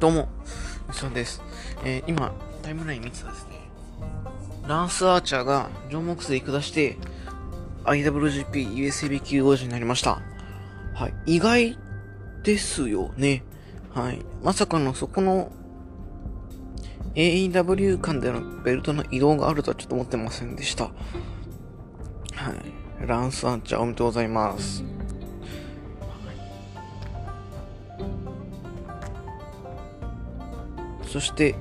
どうも、そうです。えー、今、タイムライン見てたですね。ランス・アーチャーがジョン・モクスで下して、IWGP USB 級王者になりました。はい。意外ですよね。はい。まさかのそこの AEW 間でのベルトの移動があるとはちょっと思ってませんでした。はい。ランス・アーチャーおめでとうございます。そして、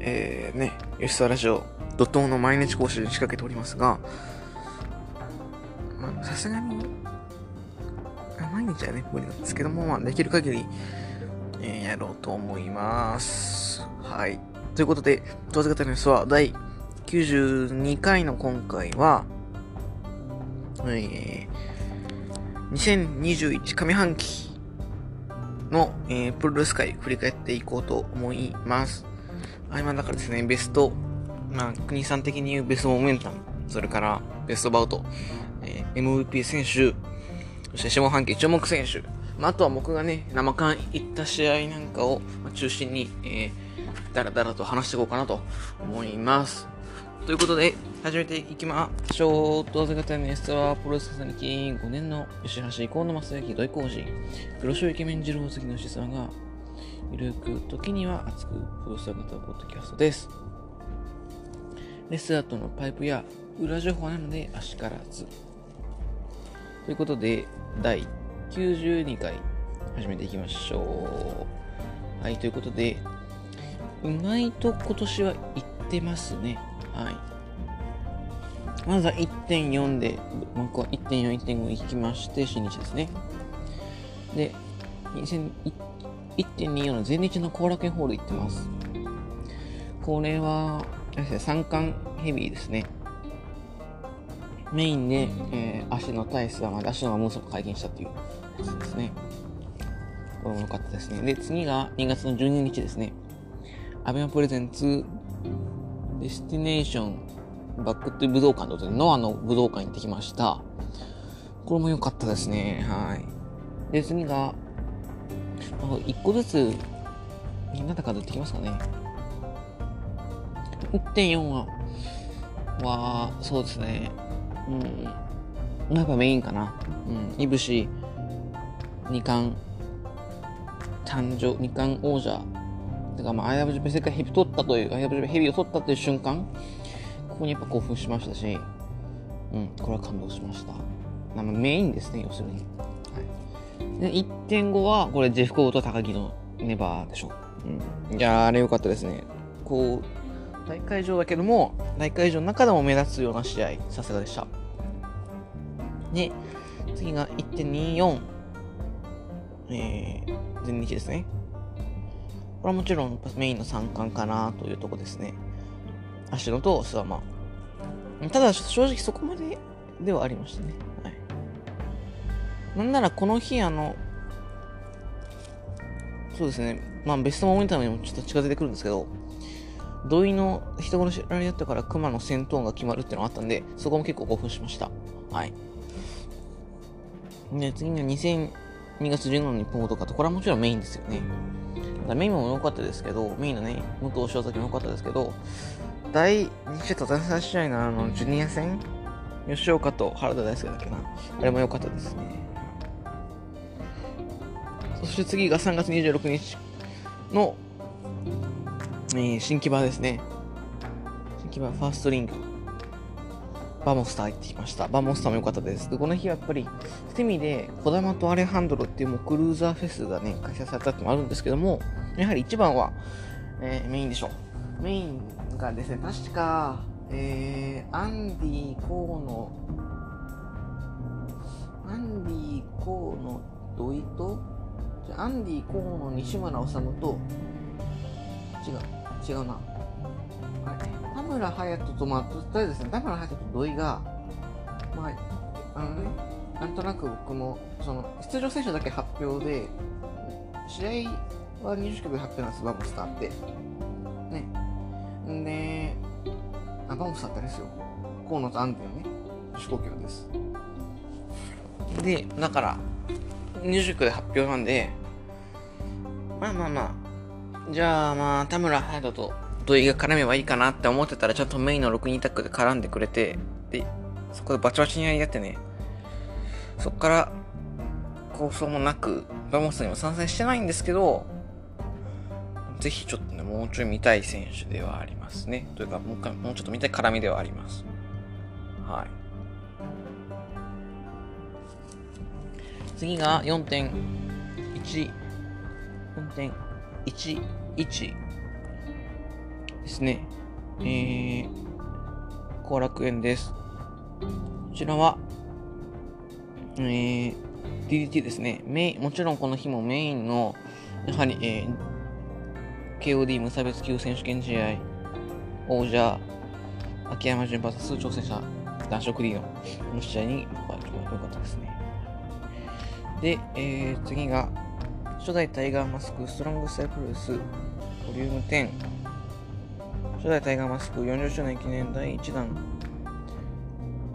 えー、ね、吉沢ラジオ、怒涛の毎日講習に仕掛けておりますが、まさすがに、毎日はね、無理なんですけども、まあ、できる限り、えー、やろうと思います。はい。ということで、当然方のニュースは、第92回の今回は、えー、2021上半期の、えー、プロレス界振り返っていこうと思います。あ、今だからですね、ベスト、まあ、国さん的に言うベストモメンタム、それからベストバウト、えー、MVP 選手、そして下半期注目選手、まあ、あとは僕がね、生感行った試合なんかを中心に、えー、だらだらと話していこうかなと思います。ということで、始めていきましょう。当然型のエストは、プロレス歴5年の吉橋河野正幸土井浩二、黒潮イケメン二郎関の子孫が、ゆるく、時には熱く、プロレス型ポッドキャストです。レスラーとのパイプや裏情報なので、あしからず。ということで、第92回、始めていきましょう。はい、ということで、意外と今年は行ってますね。はい。まずは1.4で、僕は1.4、1.5行きまして、新日ですね。で、1.24の全日の後楽園ホール行ってます。これは、三冠ヘビーですね。メインで、えー、足の体質はまで足のムーソが解禁したっていうやつですね。これも良かったですね。で、次が2月の12日ですね。アベマプレゼンツデスティネーションバックトゥ武道館ということで、ノアの武道館に行ってきました。これも良かったですね。はい。で、次が、1個ずつ、みんなで数えてきますかね。1.4は、は、そうですね。うん。やっぱメインかな。うん。飯伏、二冠、誕生、二冠王者てか、まあ、IWGP 世界ヘビ取ったという、IWGP ヘビを取ったという瞬間、ここにやっぱ興奮しましたし、うん、これは感動しました。まあ、メインですね、要するに。はい、で、1.5は、これ、ジェフコーと高木のネバーでしょ。うん。いやあれ良かったですね。こう、大会場だけども、大会場の中でも目立つような試合、さすがでした。で、次が1.24、えー、全日ですね。これはもちろんメインの三冠かなというとこですね。足野と諏訪間。ただ、正直そこまでではありましたね。はい。なんならこの日、あの、そうですね。まあ、ベストモメンタムにもちょっと近づいてくるんですけど、土井の人殺しられってから熊の戦闘が決まるっていうのがあったんで、そこも結構興奮しました。はい。で、次が2002月15日日本語とかと、これはもちろんメインですよね。メインも良かったですけど、メインのね、武藤翔崎も良かったですけど、第2試合と第3試合のあの、ジュニア戦？吉岡と原田大輔だっけな？あれも良かったですね。そして次が3月26日の、えー、新木場ですね。新木場ファーストリング。バモスター行ってきました。バモスターも良かったです。で、この日はやっぱり、セミで、児玉とアレハンドロっていうもうクルーザーフェスがね、開催されたってもあるんですけども、やはり一番は、えー、メインでしょう。メインがですね、確か、えー、アンディ・コーの、アンディ・コーの土井と、アンディ・コーの西村治と、違う、違うな。田村隼人と、まあ、とりあえずですね、田村隼人と土井が、まあ、あのね、なんとなく僕も、その、出場選手だけ発表で、試合は入場曲発表なんです、バモスターって。あ、バモスターってあれですよ。河野とアンディのね、主催興行です。で、だから、入場曲で発表なんで、まあまあまあ、じゃあまあ、田村隼人と土井が絡めばいいかなって思ってたら、ちゃんとメインの6人タッグで絡んでくれて、で、そこでバチバチにやり合ってね、そっから構想もなく、バモスにも参戦してないんですけど、ぜひちょっとね、もうちょい見たい選手ではありますね。というか、もう一回、もうちょっと見たい絡みではあります。はい。次が4.1、4.11ですね。えー、後楽園です。こちらは、えー、DDT ですね。メイン、もちろんこの日もメインの、やはり、えー、KOD 無差別級選手権試合、王者、秋山順 VS 挑戦者、男色リーのこの試合に良かったですね。で、えー、次が、初代タイガーマスクストロングスタイプロレスボリューム10初代タイガーマスク40周年記念第1弾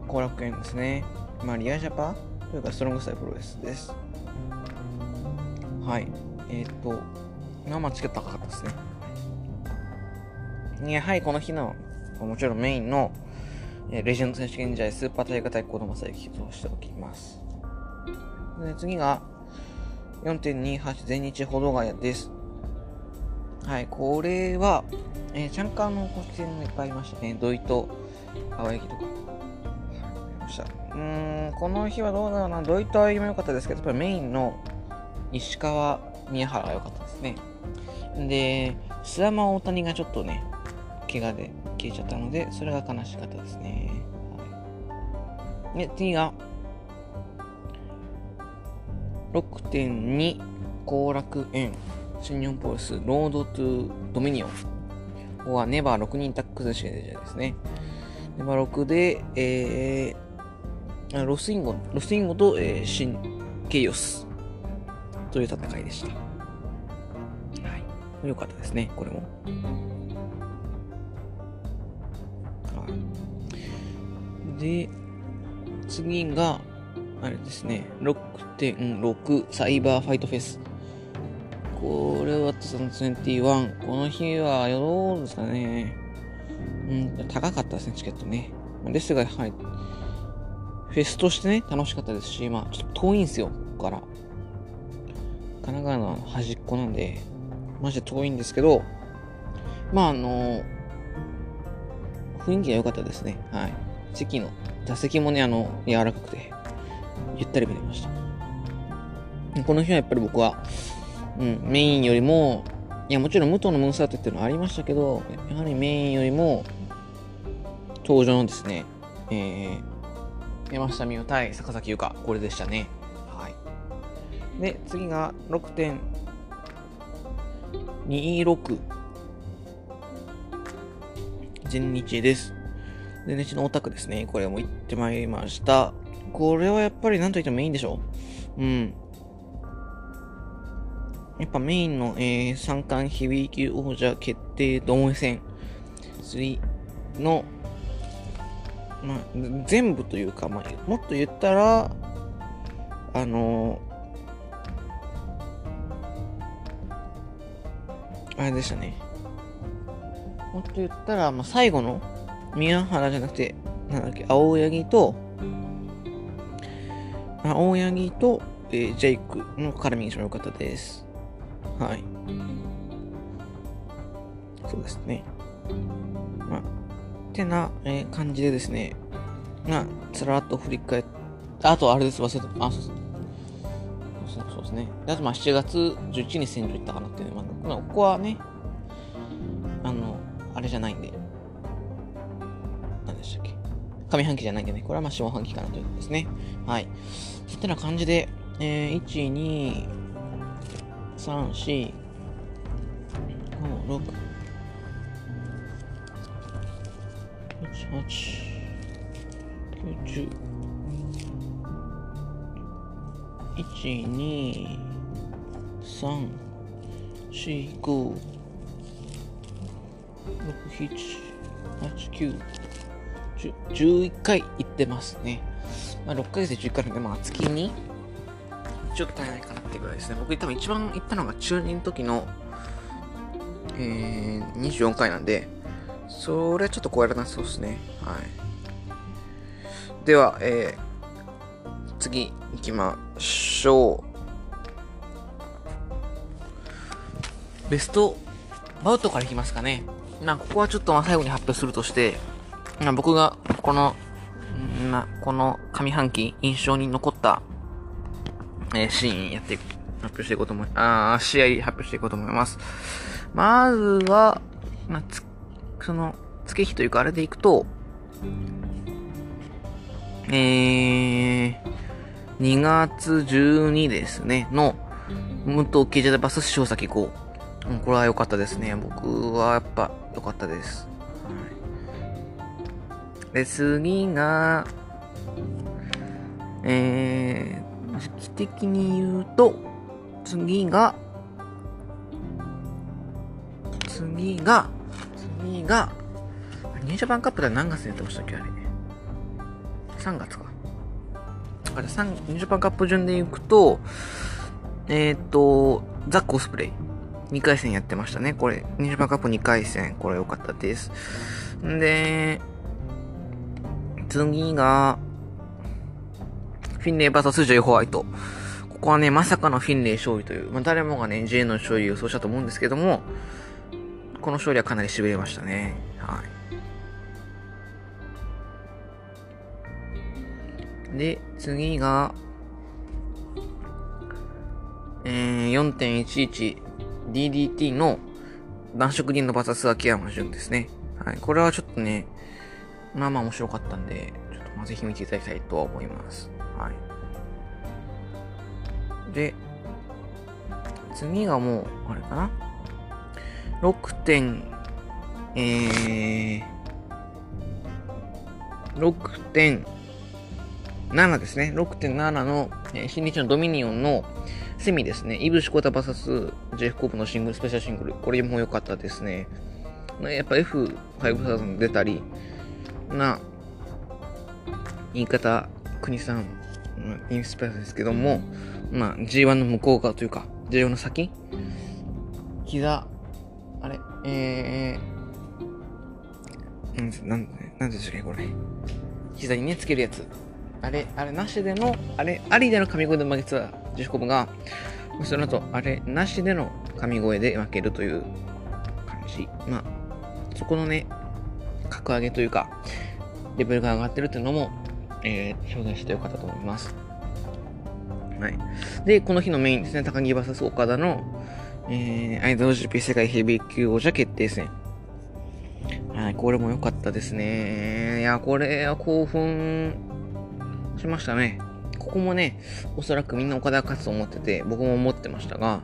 後楽園ですね。まあ、リアジャパというかストロングスタイプロレスです。はい。えっ、ー、と、まあチケット高かったですね。やはりこの日の、もちろんメインの、えレジェンド選手権試合スーパー大会対抗の正幸としておきます。で次が、4.28全日歩道ヶ谷です。はい、これは、えー、チャンカーの公式戦もいっぱいありましたね。土井と青柳とか。ました。うーん、この日はどうだろうな。土井と青柳も良かったですけど、やっぱりメインの石川、宮原が良かったですね。で、須山大谷がちょっとね、怪我で消えちゃったので、それが悲しかったですね。はい、で、次が、6.2後楽園新日本プロスロードトゥドミニオン。ここはネバー6人タックス試合ですね。ネバー6で、えー、ロスインゴ、ロスインゴと、えー、シン・ケイオスという戦いでした。はい。よかったですね、これも。はい。で、次が、あれですね、6.6サイバーファイトフェス。これは2021。この日は、どうですかね。うん、高かったですね、チケットね。ですが、はい。フェスとしてね、楽しかったですし、まあ、ちょっと遠いんですよ、ここから。神奈川の端っこなんで、マジで遠いんですけど、まあ、あの、雰囲気が良かったですね。はい。席の、座席もね、あの、柔らかくて、ゆったり見れました。この日はやっぱり僕は、うん、メインよりも、いや、もちろん武藤のムーンサートっていうのはありましたけど、やはりメインよりも、登場のですね、えー、山下美代対坂崎優香、これでしたね。はい。で、次が6.5 26。全日です。全日のオタクですね。これも行ってまいりました。これはやっぱり何と言ってもメインでしょうん。やっぱメインの、えー、三冠ヘビー級王者決定同盟戦3の、まあ、全部というか、まあ、もっと言ったら、あのあれでしたね。もっと言ったら、まあ、最後の宮原じゃなくて、なんだっけ、青柳と、青柳と、えー、ジェイクの絡みが一番良かったです。はい。そうですね。まあ、てな、えー、感じでですね、まあ、つらっと振り返って、あとあれです、忘れた。あ、そうそう。そうですね。あとまあ7月11日に戦場行ったかなっていうのまあ、ここはね、あの、あれじゃないんで、何でしたっけ。上半期じゃないんでね、これはまあ下半期かなということですね。はい。そってな感じで、えー、1、2、3、4、5、6、8、9、10、1、2、3、4、5、6、7、8、9、10、11回行ってますね。まあ、6ヶ月で11回なんで、まあ、月にちょっと足りないかなってぐらいですね。僕多分一番行ったのが中2の時の、えー、24回なんで、それはちょっと超えられなそうですね。はい。では、えー、次行きますしょう。ベストバウトからいきますかね。まあ、ここはちょっとまあ最後に発表するとして、まあ、僕がこの、まあ、この上半期印象に残った、えー、シーンやって発表していこうと思い、あ試合発表していこうと思います。まずは、まあ、つ、その、月日というかあれでいくと、えー、2月12ですね、の、武藤慶ジャバス塩崎号。うん、これは良かったですね。僕はやっぱ良かったです。はい、で、次が、えー、時期的に言うと、次が、次が、次が、ニュージャパンカップでは何月にやってましたっけあれね。3月か。あれ、3、ニューカップ順で行くと、えっ、ー、と、ザックオスプレイ。2回戦やってましたね。これ、ニューカップ2回戦。これ良かったです。んで、次が、フィンレイ VS ジョイホワイト。ここはね、まさかのフィンレイ勝利という、まあ、誰もがね、J の勝利を予想したと思うんですけども、この勝利はかなり痺れましたね。はい。で、次が、えー、4.11DDT の男色銀のバサス秋山潤ですね。はい。これはちょっとね、まあまあ面白かったんで、ちょっとまあぜひ見ていただきたいとは思います。はい。で、次がもう、あれかな6点、えー、6.7ですね。6.7の、え、新日のドミニオンのセミですね。イブシコタバサス、ジェフコープのシングル、スペシャルシングル。これも良かったですね。やっぱ F5000 出たり、な、言い方、国さん、インスパイアですけども、まあ、G1 の向こう側というか、G1 の先、膝、あれ、えー、なん、なん、なんでしたっけ、これ。膝にね、つけるやつ。あれ、あれなしでの、あれ、ありでの神声で負けたジェフコブが、その後、あれ、なしでの神声で負けるという感じ。まあ、そこのね、格上げというか、レベルが上がってるっていうのも、えー、表現してよかったと思います。はい。で、この日のメインですね、高木 VS 岡田の、えー、アイドル GP 世界ヘビー級王者決定戦。はい、これも良かったですね。いや、これは興奮しましたね。ここもね、おそらくみんな岡田が勝つと思ってて、僕も思ってましたが、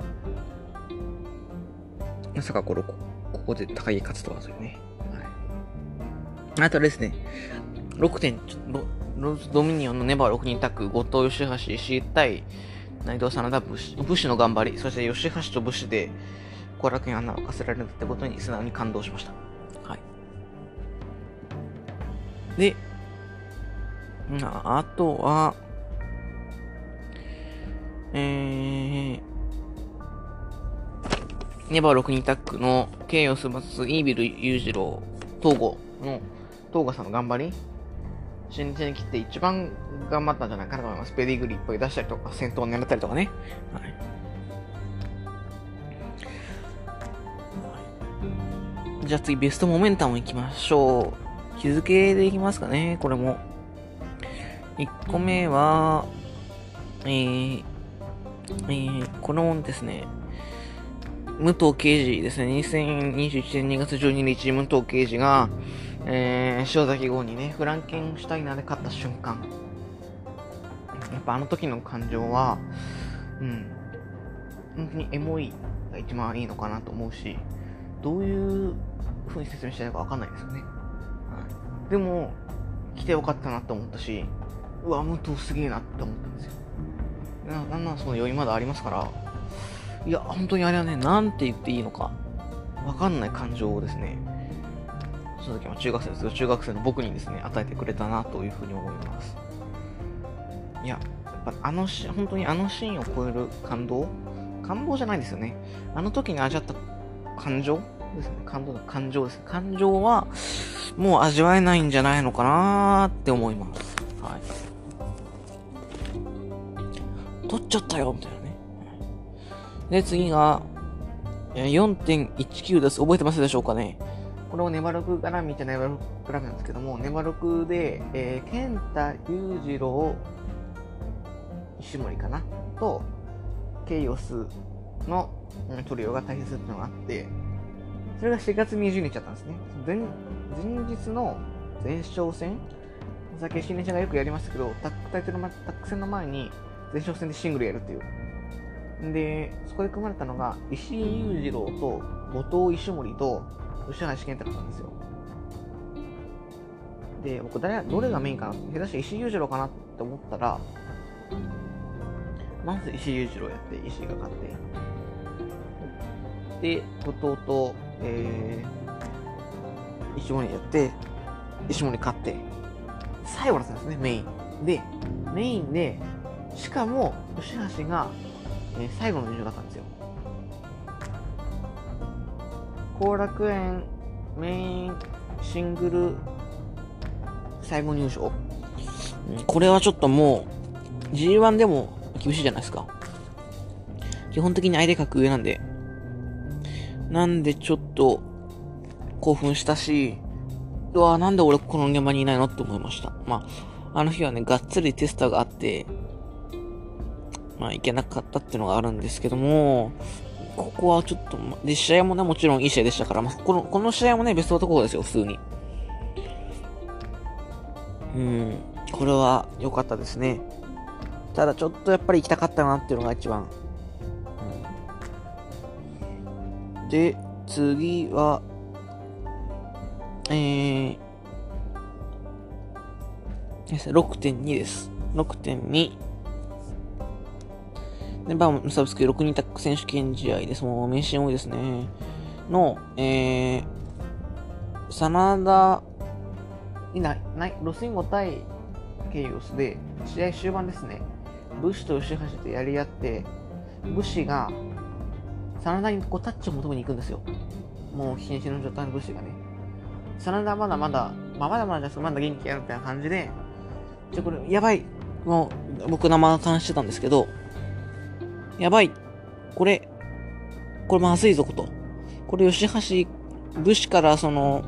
まさかこれ、ここで高木勝つとはというね。はい。あとですね、6点、ローズドミニオンのネバー6人タッグ、後藤義橋、石井対、内藤真田武士、武士の頑張り、そして吉橋と武士で後楽園穴をかせられるってことに素直に感動しました。はい。で、あとは、えー、ネバー6人タッグのケイオスバスイービル裕次郎、東郷の東郷さんの頑張り新日に来て一番頑張ったんじゃないかなと思います。ペディグリップ出したりとか、先頭を狙ったりとかね。はい。じゃあ次、ベストモメンタムいきましょう。日付でいきますかね、これも。1個目は、えー、えー、このですね、武藤刑事ですね、2021年2月12日、武藤刑事が、えー、塩崎号にね、フランケンシュタイナーで勝った瞬間。やっぱあの時の感情は、うん、本当にエモいが一番いいのかなと思うし、どういう風に説明したいのかわかんないですよね。でも、来てよかったなって思ったし、うわ、武藤すげえなって思ったんですよ。ななんなんその余韻まだありますから、いや、本当にあれはね、なんて言っていいのか、わかんない感情をですね、その時は中学生ですけど、中学生の僕にですね、与えてくれたなというふうに思います。いや、やっぱあのし、本当にあのシーンを超える感動？感動じゃないですよね。あの時に味わった感情ですね。感動の感情です。感情は、もう味わえないんじゃないのかなーって思います。はい。取っちゃったよみたいなね。で、次が、4.19です。覚えてますでしょうかね？これをネバロク絡みじゃネバロク絡みなんですけども、ネバロクで、えー、健太裕次郎、石森かな？と、ケイオスの、うん、トリオが対決するっていうのがあって、それが4月20日だったんですね。前前日の前哨戦？さっき新年者がよくやりましたけど、タックタイトルタック戦の前に前哨戦でシングルやるっていう。で、そこで組まれたのが、石井裕次郎と後藤石森と吉橋健太郎なんですよ。で、僕誰、どれがメインかな？下手して石井裕次郎かなって思ったら、まず石井裕次郎やって、石井が勝って、で、後藤と、えー、石森やって、石森勝って、最後だったんですね、メイン。で、メインで、しかも、吉橋が、えー、最後の入場だったんですよ。後楽園メインシングル最後入賞これはちょっともう G1 でも厳しいじゃないですか。基本的に相手格上なんで。なんでちょっと興奮したし、うわなんで俺この現場にいないのって思いました。まあ、あの日はね、がっつりテスターがあって、まあ、いけなかったっていうのがあるんですけども、ここはちょっと、で、試合もね、もちろんいい試合でしたから、まあ、この、この試合もね、ベスト男ですよ、普通に。うん、これは良かったですね。ただちょっとやっぱり行きたかったなっていうのが一番。うん、で、次は、えー、6.2です。6.2。で、バームサブスク6人タック選手権試合です。もう名シーン多いですね。の、えー、真田、いない、ない、ロスインゴ対ケイオスで、試合終盤ですね。武士と吉橋でやり合って、武士が、真田にこうタッチを求めに行くんですよ。もう瀕死の状態の武士がね。真田まだまだ、まあ、まだまだまだ元気あるみたいな感じで、じゃこれ、やばい。もう、僕生感してたんですけど、やばい。これ、これまずいぞこと。これ吉橋、武士からその、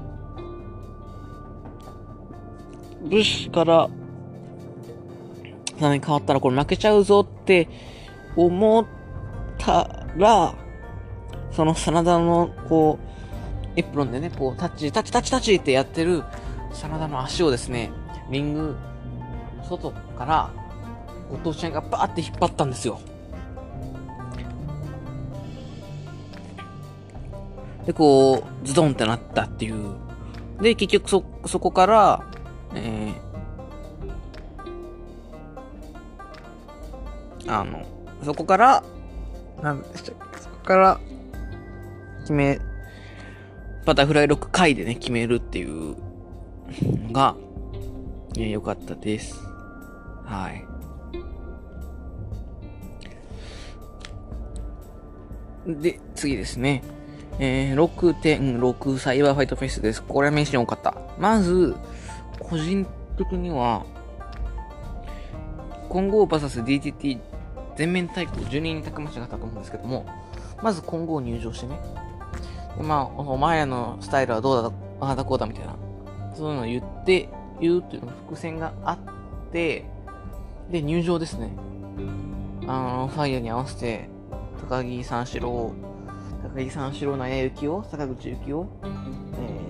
武士から、何変わったらこれ負けちゃうぞって思ったら、その真田のこう、エプロンでね、こうタッチ、タッチタッチタッチってやってる真田の足をですね、リング、外から、お父ちゃんがバーって引っ張ったんですよ。で、こう、ズドンってなったっていう。で、結局そ、そこから、えー、あの、そこから、なんでしたっけ、そこから、決め、バタフライロック回でね、決めるっていうのが、えー、よかったです。はい。で、次ですね。えー、6.6サイバーファイトフェスです。これは名刺に多かった。まず、個人的には、混合 VSDTT 全面対抗12人にたくましがあったと思うんですけども、まず混合入場してね。でまあ、お前らのスタイルはどうだ、ああだこうだみたいな。そういうのを言って、言うっていうの伏線があって、で、入場ですね。あの、ファイヤーに合わせて、高木三四郎、高木三四郎、納谷幸雄、坂口幸雄、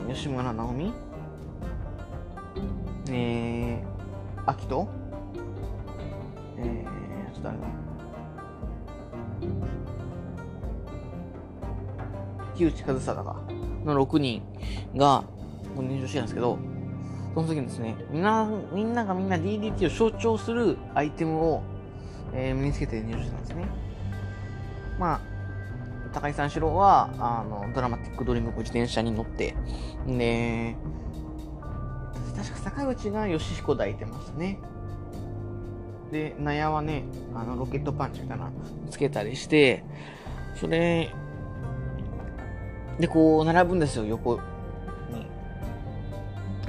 えー、吉村直美、えー、秋人、えー、ちょっと誰だ木内和貞か、の6人が入場してたんですけど、その時にですね、みんな、みんながみんな DDT を象徴するアイテムを、えー、身につけて入場してたんですね。まあ、高井三四郎は、あの、ドラマティックドリーム自転車に乗って、で、確か坂口が吉彦抱いてましたね。で、納屋はね、あの、ロケットパンチみたいなつけたりして、それ、で、こう、並ぶんですよ、横に。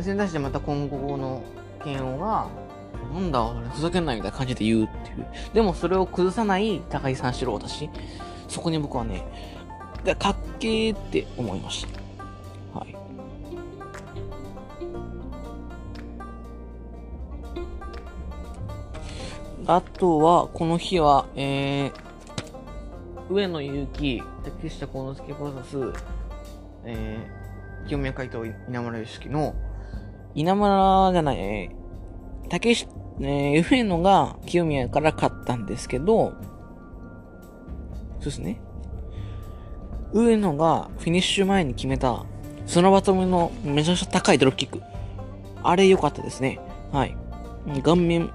それに対してまた今後の剣王が、なんだ、ふざけんなみたいな感じで言うっていう。でもそれを崩さない高井三四郎だし、そこに僕はね、かっけーって思いました。はい。あとは、この日は、えー、上野祐希、竹下幸之助プロセス、えー、清宮海斗稲村良樹の、稲村じゃない、えー、竹下、えー、上野が清宮から勝ったんですけど、そうですね。上野がフィニッシュ前に決めた、そのバトムのめちゃくちゃ高いドロップキック。あれ良かったですね。はい。顔面、ぶ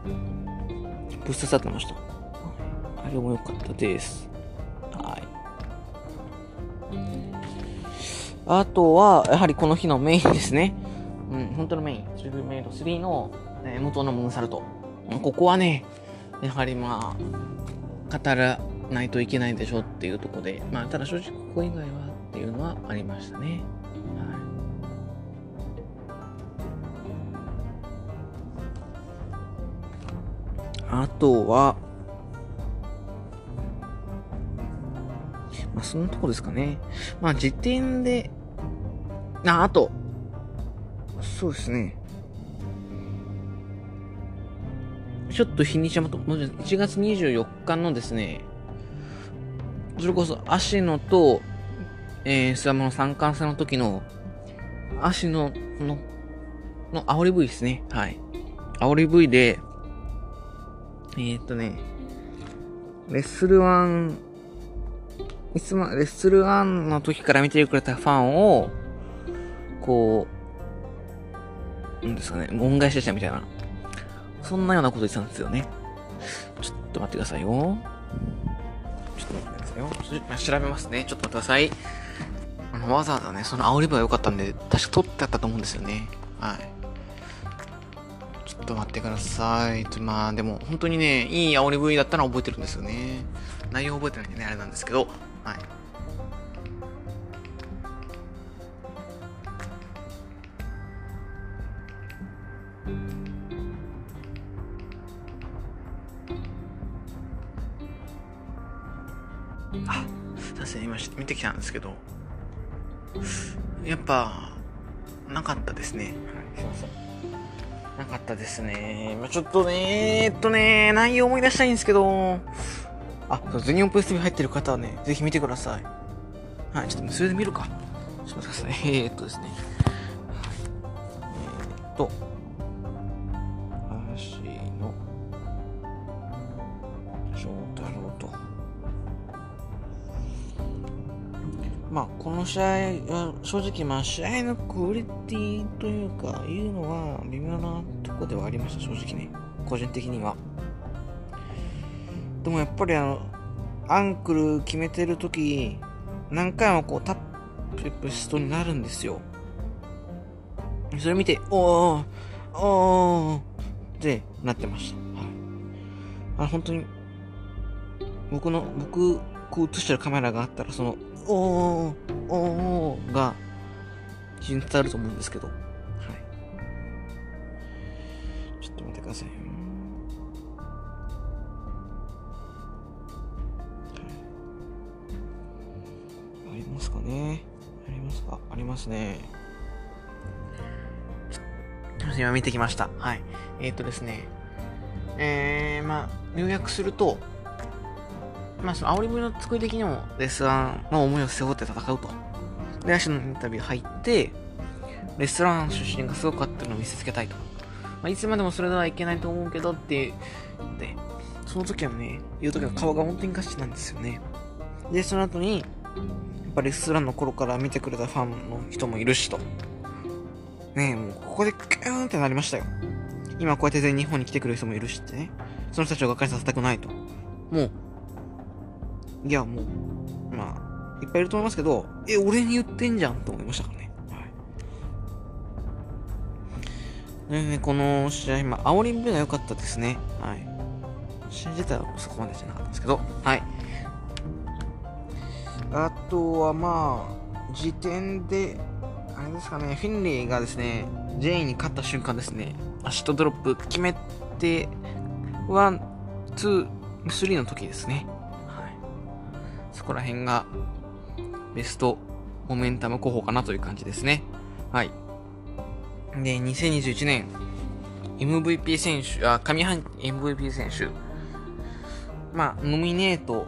っ刺さってました。あれも良かったです。はい。あとは、やはりこの日のメインですね。うん、本当のメイン。シルメイド3の、えー、元のムーンサルト。ここはね、やはりまあ、語らないといけないでしょっていうとこで、まあ、ただ正直ここ以外はっていうのはありましたね。はい、あとは、まあ、そのとこですかね。まあ、時点で、あ、あと、そうですね。ちょっと日にちはもと、1月24日のですね、それこそ足野と、えー、スワムの三冠戦の時の、足野の、の煽り V ですね。はい。煽り V で、えー、っとね、レッスルワン、いつも、レッスルワンの時から見てくれたファンを、こう、なんですかね、恩返ししたみたいな。そんなようなこと言ってたんですよね。ちょっと待ってくださいよ。ちょっと待ってくださいよ。調べますね。ちょっと待ってください。あの、わざわざね、その煽り部が良かったんで、確か取ってあったと思うんですよね。はい。ちょっと待ってください。まあ、でも、本当にね、いい煽り V だったら覚えてるんですよね。内容覚えてないんでね、あれなんですけど、はい。ぱ、なかったですね。はい、すいません。なかったですね。まあ、ちょっとね、えっとね、内容思い出したいんですけど、あ、そう、ゼニオンプレステ入ってる方はね、ぜひ見てください。はい、ちょっとそれで見るか。ちょっと待ってください。えー、っとですね。えー、っと、試合は、正直、まあ、試合のクオリティというか、いうのは、微妙なとこではありました、正直ね。個人的には。でもやっぱりあの、アンクル決めてるとき、何回もこうタッププストになるんですよ。それ見て、おー、おーってなってました。はい。あ本当に、僕の、僕、こう映してるカメラがあったら、その、おー、おーが、非常に伝わると思うんですけど、はい。ちょっと待ってください。ますかねありますか？ありますね。今見てきました。はい。えっ、ー、とですね。えー、まあ、入約すると、まあ、その煽り文の作り的にも、レストランの思いを背負って戦うと。で、足のインタビュー入って、レストラン出身がすごかったのを見せつけたいと。まあ、いつまでもそれではいけないと思うけどってで、その時はね、言う時は顔が本当にガチなんですよね。で、その後に、やっぱレストランの頃から見てくれたファンの人もいるしと。ねえ、もうここでキューンってなりましたよ。今こうやって全日本に来てくれる人もいるしってね。その人たちをがっかりさせたくないと。もう、いやもう、まあ、いっぱいいると思いますけど、え、俺に言ってんじゃんと思いましたからね。はい。ね、この試合、まあ、煽り目が良かったですね。はい。試合自体はそこまでじゃなかったんですけど、はい。あとはまあ、時点で、あれですかね、フィンレイがですね、ジェインに勝った瞬間ですね、アシットドロップ決めて、 one、two、three の時ですね。そこら辺が、 best momentum 候補かなという感じですね。はい。で、2021年、MVP 選手、あ、上半期 MVP 選手。まあ、ノミネート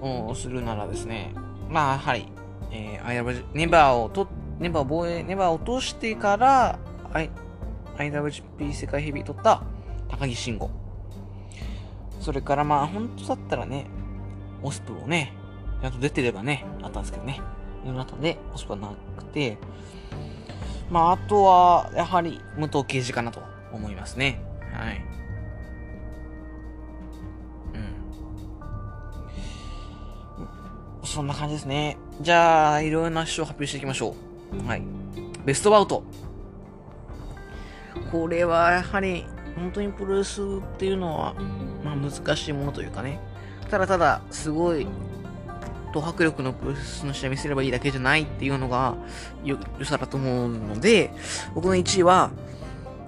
をするならですね、まあ、やはり、えー、ネバーをと、ネバー防衛、ネバーを落としてから、I、IWGP 世界ヘビー取った高木慎吾。それからまあ、本当だったらね、オスプロね、ちゃんと出てればね、あったんですけどね。世の中で、オスプロなくて、まあ、あとは、やはり、武藤刑事かなと思いますね。はい。うん。そんな感じですね。じゃあ、いろいろな賞を発表していきましょう。はい。ベストバウト。これは、やはり、本当にプロレスっていうのは、まあ難しいものというかね。ただただ、すごい、と迫力のプロレスの試合見せればいいだけじゃないっていうのが、よ、良さだと思うので、僕の1位は、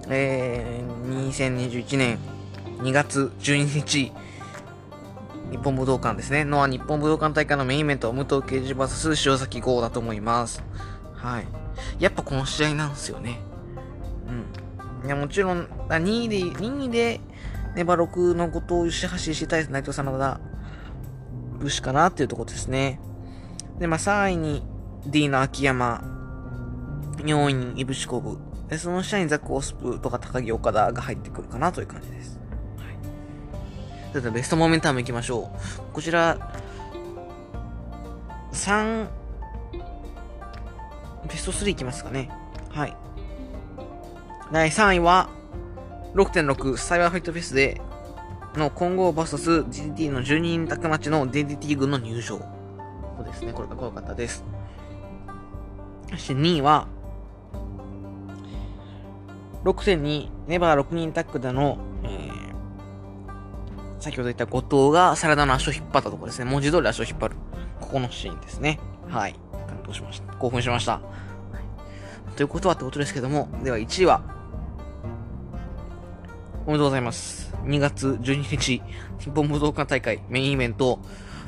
えー、2021年2月12日、日本武道館ですね。のは日本武道館大会のメインイベント、武藤敬司 VS 塩崎豪だと思います。はい。やっぱこの試合なんですよね。うん。いや、もちろん、2位で、2位で、ネバ6の後藤吉橋石対内藤真田武かなっていうところですね。で、まあ、3位に D の秋山、4位にイブシコブ、で、その下にザック・オスプとか高木岡田が入ってくるかなという感じです。はい。それではベストモメンタムいきましょう。こちら、3、ベスト3いきますかね。はい。第3位は、6.6サイバーファイトフェスでの混合 VSDDT の12人宅マッチの DDT 軍の入場。そうですね。これが怖かったです。そして2位は、6.2ネバー6人タッグでの、えー、先ほど言った後藤がサラダの足を引っ張ったところですね。文字通り足を引っ張る。ここのシーンですね。はい。感動しました。興奮しました。はい、ということはってことですけども、では1位は、おめでとうございます。2月12日、日本武道館大会メインイベント、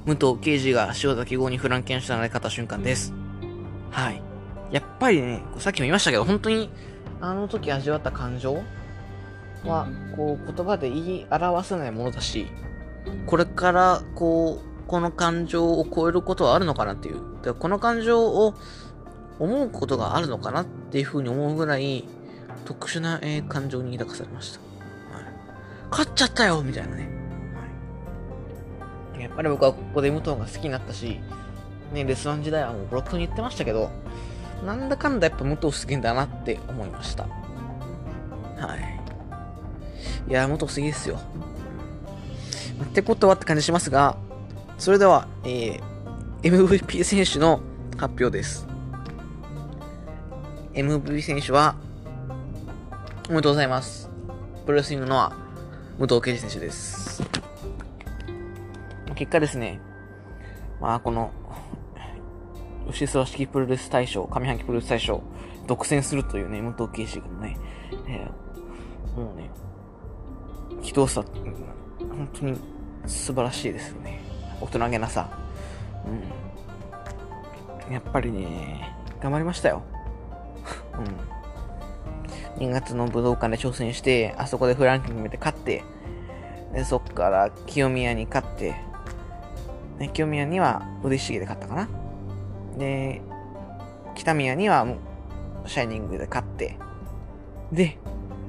武藤刑事が塩崎号にフランケンシュタインられ方瞬間です。はい。やっぱりね、さっきも言いましたけど、本当に、あの時味わった感情は、こう、言葉で言い表せないものだし、これから、こう、この感情を超えることはあるのかなっていう。でこの感情を思うことがあるのかなっていうふうに思うぐらい、特殊な、えー、感情に抱かされました。勝っちゃったよみたいなね。やっぱり僕はここで武藤が好きになったし、ね、レスワン時代はもうブロックに言ってましたけど、なんだかんだやっぱ武藤すげえんだなって思いました。はい。いや、武藤すげえですよ。ってことはって感じしますが、それでは、えー、MVP 選手の発表です。MVP 選手は、おめでとうございます。プロレスリングのは、武藤敬司選手です。結果ですね、まあ、この、牛沢式プロレス大賞、上半期プロレス大賞、独占するというね、武藤敬司がね、えー、もうね、人さ、本当に素晴らしいですよね。大人げなさ。うん。やっぱりね、頑張りましたよ。うん。2月の武道館で挑戦して、あそこでフランキング見て勝って、で、そっから清宮に勝って、ね、清宮には嬉しげで勝ったかな。で、北宮にはシャイニングで勝って、で、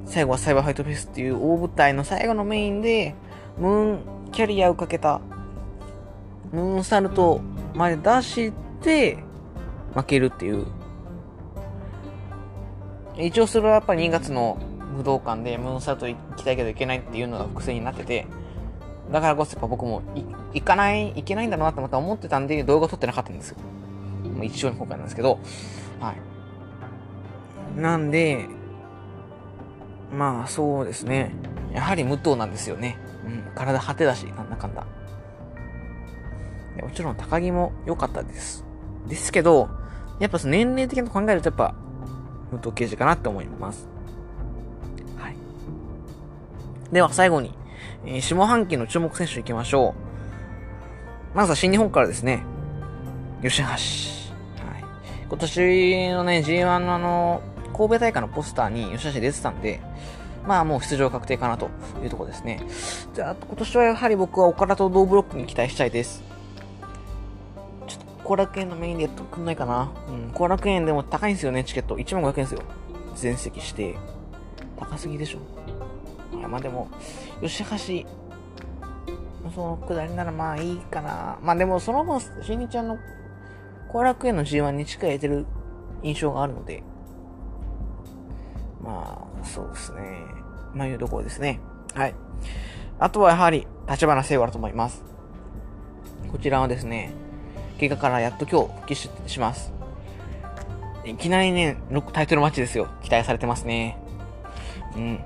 最後はサイバーファイトフェスっていう大舞台の最後のメインで、ムーンキャリアをかけた、ムーンサルトまで出して、負けるっていう一応それはやっぱり2月の武道館でムーンサルト行きたいけど行けないっていうのが伏線になってて、だからこそやっぱ僕も行かない、行けないんだろうなってまた思ってたんで動画撮ってなかったんですよ。もう一応に今回なんですけど、はい。なんで、まあそうですね。やはり無糖なんですよね。うん、体果てだし、なんだかんだ。もちろん高木も良かったです。ですけど、やっぱその年齢的なこと考えるとやっぱ、武藤刑事かなって思います。はい。では最後に、えー、下半期の注目選手行きましょう。まずは新日本からですね、吉橋。はい。今年のね、G1 のあの、神戸大会のポスターに吉橋出てたんで、まあもう出場確定かなというとこですね。じゃあ、今年はやはり僕は岡田と同ブロックに期待したいです。後楽園のメインでやってくんないかな。うん、後楽園でも高いんですよね、チケット。1万500円ですよ。全席して。高すぎでしょ。いや、まあでも、吉橋、そのくだりならまあいいかな。まあでもその分、新日ちゃんの後楽園の G1 に近いてる印象があるので、まあ、そうですね。まあいうところですね。はい。あとはやはり、立花聖吾だと思います。こちらはですね、怪我からやっと今日復帰します。いきなりね、タイトルマッチですよ。期待されてますね。うん。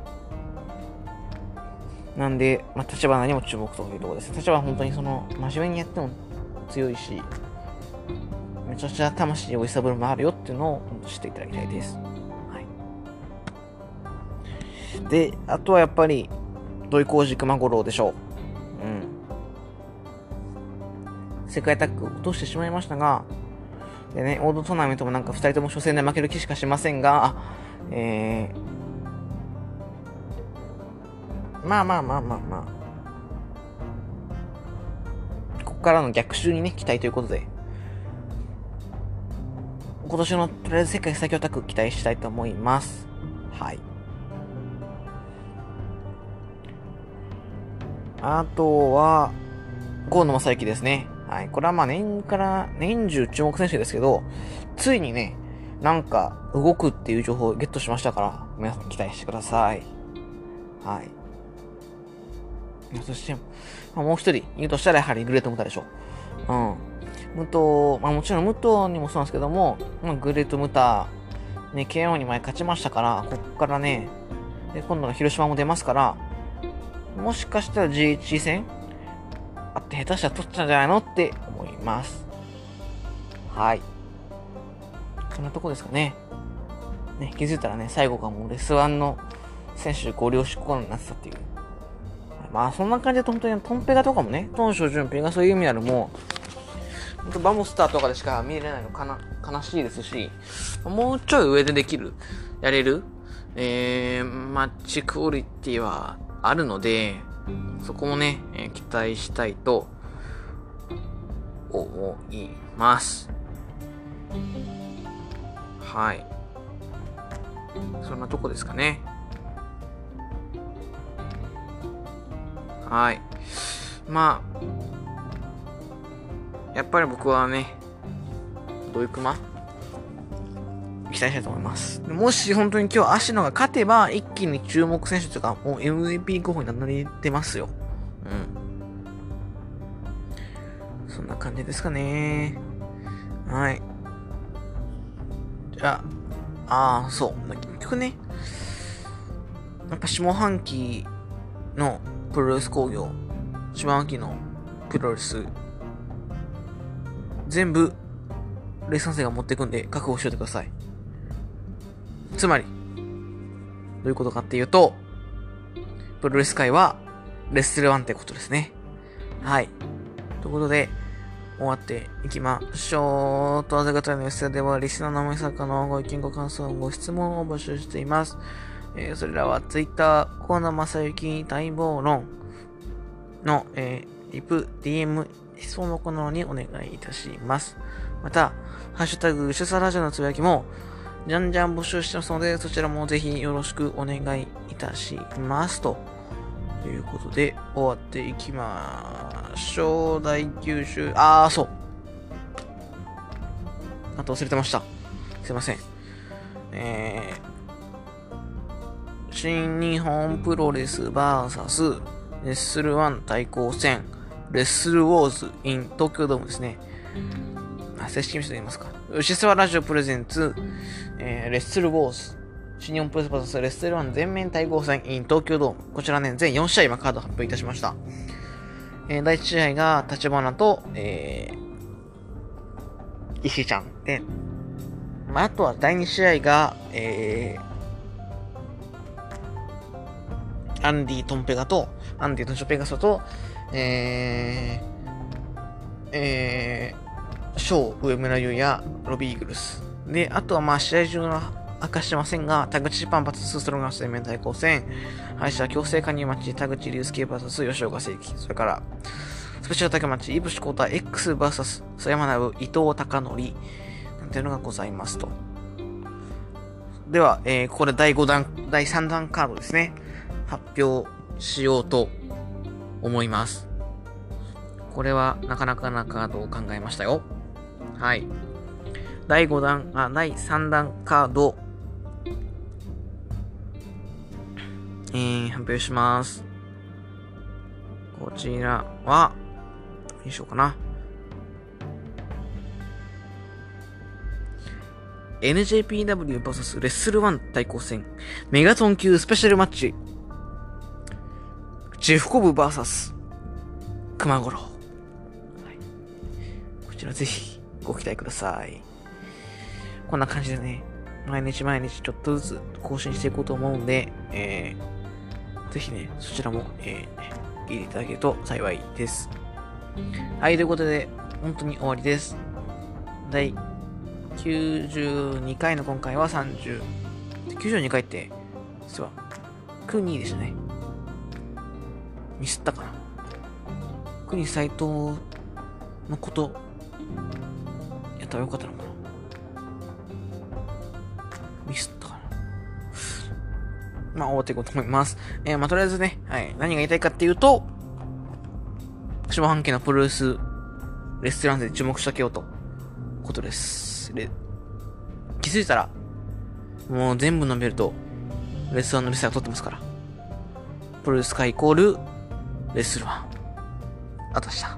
なんで、まあ、立花にも注目というところです。立花は本当にその、真面目にやっても強いし、めちゃくちゃ魂を揺さぶるもあるよっていうのを知っていただきたいです。で、あとはやっぱり、土井浩二熊五郎でしょう。うん。世界タッグ落としてしまいましたが、でね、オードトーナメントもなんか2人とも初戦で負ける気しかしませんが、えー、まあまあまあまあまあ。ここからの逆襲にね、期待ということで、今年のとりあえず世界最強タッグ期待したいと思います。はい。あとは、河野正幸ですね。はい。これはまあ年から年中注目選手ですけど、ついにね、なんか動くっていう情報をゲットしましたから、皆さん期待してください。はい。そして、もう一人言うとしたらやはりグレートムタでしょ。ううん。武藤、まあもちろん武藤にもそうなんですけども、まあ、グレートムタ、ね、KO に前勝ちましたから、こっからね、で、今度の広島も出ますから、もしかしたら GH 戦あって下手したら取ったんじゃないのって思います。はい。そんなとこですかね。ね、気づいたらね、最後がもうレスワンの選手ご了承になってたっていう。まあそんな感じで本当にトンペガとかもね、トンショジュンペがそういう意味なるもう、本当バモスターとかでしか見れないのかな、悲しいですし、もうちょい上でできる、やれる、えー、マッチクオリティはあるので、そこもね、えー、期待したいと思います。はい。そんなとこですかね。はい。まあ、やっぱり僕はね、どういう熊期待したいと思います。もし本当に今日芦野が勝てば、一気に注目選手とか、もう MVP 候補になってますよ。うん。そんな感じですかね。はい。じゃあ、ああ、そう。結局ね、やっぱ下半期のプロレス工業、下半期のプロレス、全部、レッサン生が持っていくんで、覚悟しといてください。つまり、どういうことかっていうと、プロレス界はレッスルワンってことですね。はい。ということで、終わっていきましょう。と、あぜがたの S では、リスナーの皆さんからのご意見、ご感想、ご質問を募集しています。えー、それらは Twitter、河野正幸待望論の、えー、リプ、DM、質問のコーナーにお願いいたします。また、ハッシュタグ、主査ラジオのつぶやきも、じゃんじゃん募集してますので、そちらもぜひよろしくお願いいたします。ということで、終わっていきましょう。第9週、あー、そう。あと忘れてました。すいません。えー、新日本プロレス VS レッスル1対抗戦、レッスルウォーズ in 東京ドームですね。正式名称で言いますか。牛沢ラジオプレゼンツ、えー、レッスルウォーズ。新日本プロレスバスレッスル1全面対抗戦 in 東京ドーム。こちらね、全4試合今カード発表いたしました。えー、第1試合が立花と、えー、石井ちゃんで、まあ、あとは第2試合が、えー、アンディ・トンペガと、アンディ・トンショペガソと、えー、えー、ショー、上村優也、ロビーイーグルス。で、あとはまあ試合中の明かしてませんが、田口パンパツスストロンガス面対抗戦、敗者強制加入マッチ、田口竜介 VS 吉岡正樹、それから、スペシャルタケマッチ、イブシコータ XVS 曽山直、伊藤隆則、なんていうのがございますと。では、えー、ここで第5弾、第3弾カードですね。発表しようと思います。これはなかなかなカードを考えましたよ。はい。第5弾、あ、第3弾カード、えー、発表します。こちらは、にしようかな。NJPW vs レッスル1対抗戦メガトン級スペシャルマッチジェフコブ VS 熊五郎、はい、こちらぜひご期待くださいこんな感じでね毎日毎日ちょっとずつ更新していこうと思うんで、えー、ぜひね、そちらも、えー、聞いていただけると幸いです。はい、ということで、本当に終わりです。第92回の今回は30、92回って、実は、国でしたね。ミスったかな。国斎藤のこと、やったらよかったのかな？ミスったかな？まあ、終わっていこうと思います。えー、まあ、とりあえずね、はい、何が言いたいかっていうと、下半期のプロレス、レストランで注目しとけようと、ことです。で、気づいたら、もう全部のベルト、レスワンのレスラーが取ってますから。プロレス界イコール、レスルワン。あとした。